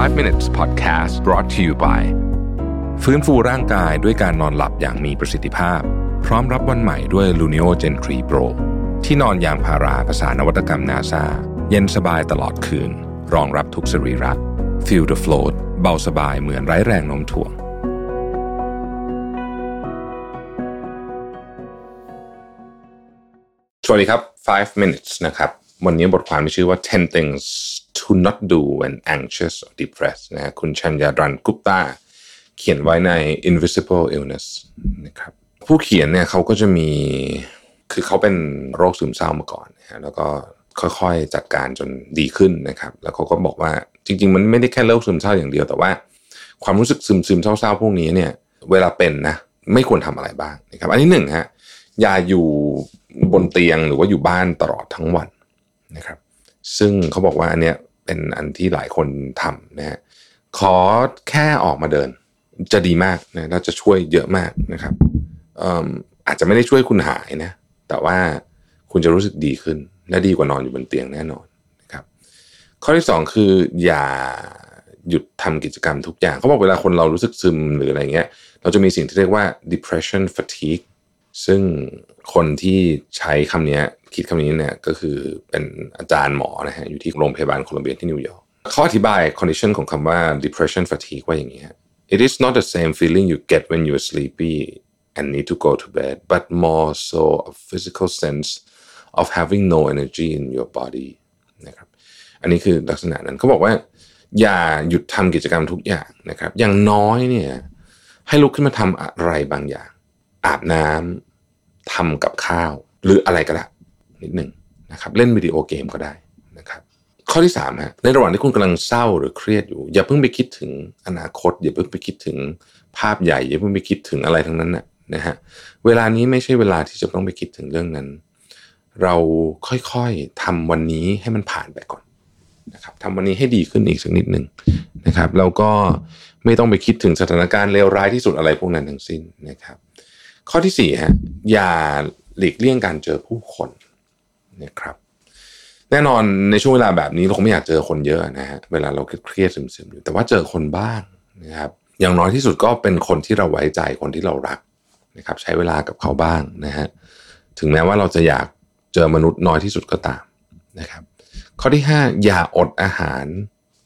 5 minutes podcast brought to you by ฟื้นฟูร่างกายด้วยการนอนหลับอย่างมีประสิทธิภาพ พร้อมรับวันใหม่ด้วย Luno Gen 3 Pro ที่นอนยางพาราภาษานวัตกรรมนาซาเย็นสบายตลอดคืน รองรับทุกสรีระ Feel the float เบาสบายเหมือนไร้แรงโน้มถ่วง สวัสดีครับ 5 minutes นะครับ วันนี้บทความที่ชื่อว่า 10 things to not do when anxious or depressed นะฮะคุณชัญญารันกุปตาเขียนไว้ใน Invisible Illness นะครับผู้เขียนเนี่ยเขาก็จะมีคือเขาเป็นโรคซึมเศร้ามาก่อนนะฮะแล้วก็ค่อยๆจัดการจนดีขึ้นนะครับ แล้วเขาก็บอกว่าจริง ๆ มันไม่ได้แค่โรคซึมเศร้าอย่างเดียวแต่ว่า ความรู้สึกซึมซึมเศร้าๆพวกนี้เนี่ย เวลาเป็นนะไม่ควรทำอะไรบ้างนะครับ อันที่หนึ่งฮะอย่าอยู่บนเตียงหรือว่าอยู่บ้านตลอดทั้งวันนะครับ ซึ่งเขาบอกว่าอันเนี้ย เป็นอันที่หลายคนทำนะฮะขอแค่ออกมาเดิน จะดีมากนะแล้วจะช่วยเยอะมากนะครับอาจจะไม่ได้ช่วยคุณหายนะ แต่ว่าคุณจะรู้สึกดีขึ้น และดีกว่านอนอยู่บนเตียงแน่นอนนะครับ ข้อที่สองคืออย่าหยุดทำกิจกรรมทุกอย่าง เขาบอกเวลาคนเรารู้สึกซึมหรืออะไรเงี้ย เราจะมีสิ่งที่เรียกว่า depression fatigue ซึ่งคนที่ใช้คำนี้คิดคำนี้เนี่ยก็คือเป็นอาจารย์หมอนะฮะอยู่ที่โรงพยาบาลโคลัมเบียที่นิวยอร์กเขาอธิบาย condition ของคำว่า depression fatigue ว่าอย่างนี้ it is not the same feeling you get when you're sleepy and need to go to bed but more so a physical sense of having no energy in your body นะครับอันนี้คือลักษณะนั้นเขาบอกว่า อย่าหยุดทำกิจกรรมทุกอย่างนะครับอย่างน้อยเนี่ยให้ลุกขึ้นมาทำอะไรบางอย่าง อาบน้ำทำกับข้าว หรืออะไรก็ได้นิดหนึ่งนะครับ เล่นวิดีโอเกมก็ได้นะครับ ข้อที่สามฮะในระหว่างที่คุณกำลังเศร้าหรือเครียดอยู่ อย่าเพิ่งไปคิดถึงอนาคต อย่าเพิ่งไปคิดถึงภาพใหญ่ อย่าเพิ่งไปคิดถึงอะไรทั้งนั้นนะนะฮะเวลานี้ไม่ใช่เวลาที่จะต้องไปคิดถึงเรื่องนั้น เราค่อยๆทำวันนี้ให้มันผ่านไปก่อนนะครับทำวันนี้ให้ดีขึ้นอีกสักนิดหนึ่งนะครับแล้วก็ไม่ต้องไปคิดถึงสถานการณ์เลวร้ายที่สุดอะไรพวกนั้นทั้งสิ้นนะครับ ข้อที่สี่ฮะอย่าหลีกเลี่ยงการเจอผู้คนนะครับ แน่นอนในช่วงเวลาแบบนี้เราคงไม่อยากเจอคนเยอะนะฮะเวลาเราเครียดซึมๆอยู่แต่ว่าเจอคนบ้างนะครับ อย่างน้อยที่สุดก็เป็นคนที่เราไว้ใจคนที่เรารักนะครับ ใช้เวลากับเขาบ้างนะฮะถึงแม้ว่าเราจะอยากเจอมนุษย์น้อยที่สุดก็ตามนะครับ ข้อที่ห้าอย่าอดอาหาร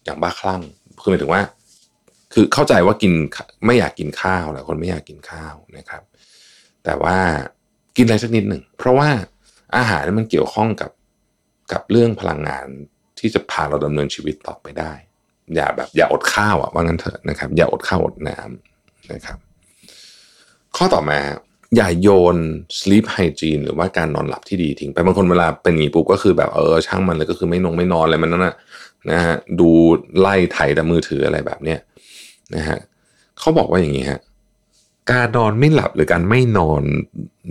อย่างบ้าคลั่งคือหมายถึงว่า คือเข้าใจว่ากินไม่อยากกินข้าวหลายคนไม่อยากกินข้าวนะครับ แต่ว่ากินอะไรสักนิดหนึ่ง เพราะว่าอาหารมันเกี่ยวข้องกับกับเรื่องพลังงานที่จะพาเราดำเนินชีวิตต่อไปได้ อย่าแบบอย่าอดข้าวอะว่างั้นเถอะนะครับ อย่าอดข้าวอดน้ำนะครับ ข้อต่อมาอย่าโยน sleep hygiene หรือว่าการนอนหลับที่ดีทิ้งไปบางคนเวลาเป็นอย่างนี้ปุ๊บก็คือแบบเออช่างมันเลยก็คือไม่นงไม่นอนอะไรมันนั่นนะนะฮะดูไล่ไถแต่มือถืออะไรแบบเนี้ยนะฮะเขาบอกว่าอย่างนี้ฮะ การนอนไม่หลับหรือการไม่นอน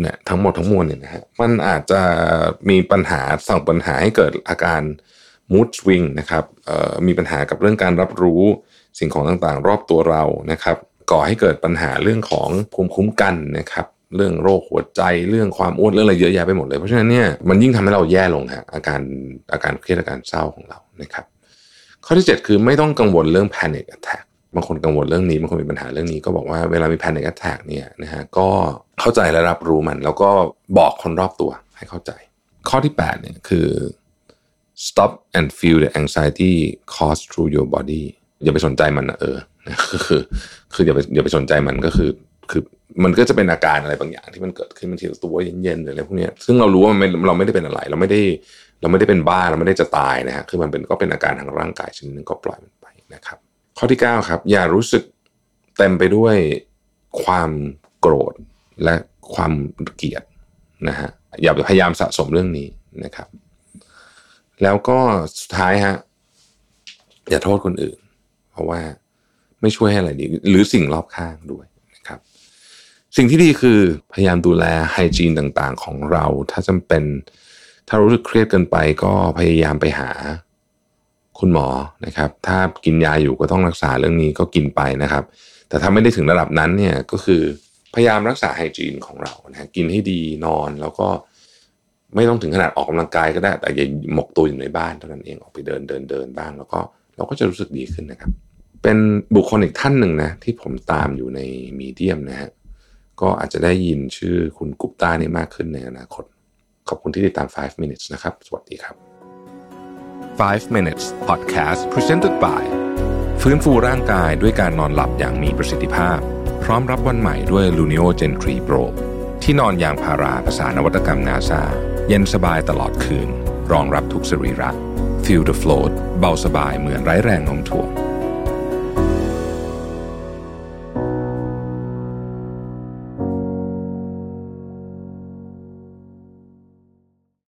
เนี่ยทั้งหมดทั้งมวลเนี่ยนะฮะมันอาจจะมีปัญหาส่งปัญหาให้เกิดอาการ mood swing นะครับมีปัญหากับเรื่องการรับรู้สิ่งของต่างๆ รอบตัวเรานะครับ ก่อให้เกิดปัญหาเรื่องของภูมิคุ้มกันนะครับเรื่องโรคหัวใจเรื่องความอ้วนเรื่องอะไรเยอะแยะไปหมดเลยเพราะฉะนั้นเนี่ยมันยิ่งทำให้เราแย่ลงฮะอาการอาการเครียดอาการเศร้าของเรานะครับ ข้อที่ 7 คือไม่ต้องกังวลเรื่อง panic attack บางคนกังวลเรื่องนี้บางคนมีปัญหาเรื่องนี้ก็บอกว่าเวลามี panic attack เนี่ยนะฮะก็เข้าใจและรับรู้มัน แล้วก็บอกคนรอบตัวให้เข้าใจ ข้อที่8เนี่ยคือ stop and feel the anxiety caused through your body อย่าไปสนใจมันนะเออคือคือคืออย่าไปอย่าไปสนใจมันก็คือ คือมันก็จะเป็นอาการอะไรบางอย่างที่มันเกิดขึ้นบางทีตัวเย็นๆหรืออะไรพวกนี้ซึ่งเรารู้ว่ามันเราไม่ได้เป็นอะไร เราไม่ได้เราไม่ได้เป็นบ้าเราไม่ได้จะตายนะฮะคือมันเป็นก็เป็นอาการทางร่างกายชนิดนึงก็ปล่อยมันไปนะครับ ข้อที่ 9 ครับ อย่ารู้สึกเต็มไปด้วยความโกรธและความเกลียดนะฮะอย่าพยายามสะสมเรื่องนี้นะครับ แล้วก็สุดท้ายฮะอย่าโทษคนอื่น เพราะว่าไม่ช่วยให้อะไรดี หรือสิ่งรอบข้างด้วยนะครับ สิ่งที่ดีคือพยายามดูแลไฮจีนต่างๆ ของเรา ถ้าจำเป็นถ้ารู้สึกเครียดเกินไปก็พยายามไปหา คุณหมอนะครับ ถ้ากินยาอยู่ก็ต้องรักษาเรื่องนี้ก็กินไปนะครับ แต่ถ้าไม่ได้ถึงระดับนั้นเนี่ยก็คือพยายามรักษาไฮจีนของเรานะกินให้ดีนอนแล้วก็ไม่ต้องถึงขนาดออกกำลังกายก็ได้ แต่อย่าหมกตัวอยู่ในบ้านเท่านั้นเองออกไปเดินเดินเดินบ้าง แล้วก็เราก็จะรู้สึกดีขึ้นนะครับ เป็นบุคคลอีกท่านหนึ่งนะที่ผมตามอยู่ในมีเดียมนะฮะก็อาจจะได้ยินชื่อคุณกุปตานี่มากขึ้นในอนาคต ขอบคุณที่ติดตาม 5 minutes นะครับ สวัสดีครับ 5 minutes podcast presented by ฟื้นฟูร่างกายด้วยการนอนหลับอย่างมีประสิทธิภาพ พร้อมรับวันใหม่ด้วย Luno Gen 3 Pro ที่นอนยางพาราภาษานวัตกรรมนาซาเย็นสบายตลอดคืน รองรับทุกสรีระ Feel the float เบาสบายเหมือนไร้แรงโน้มถ่วง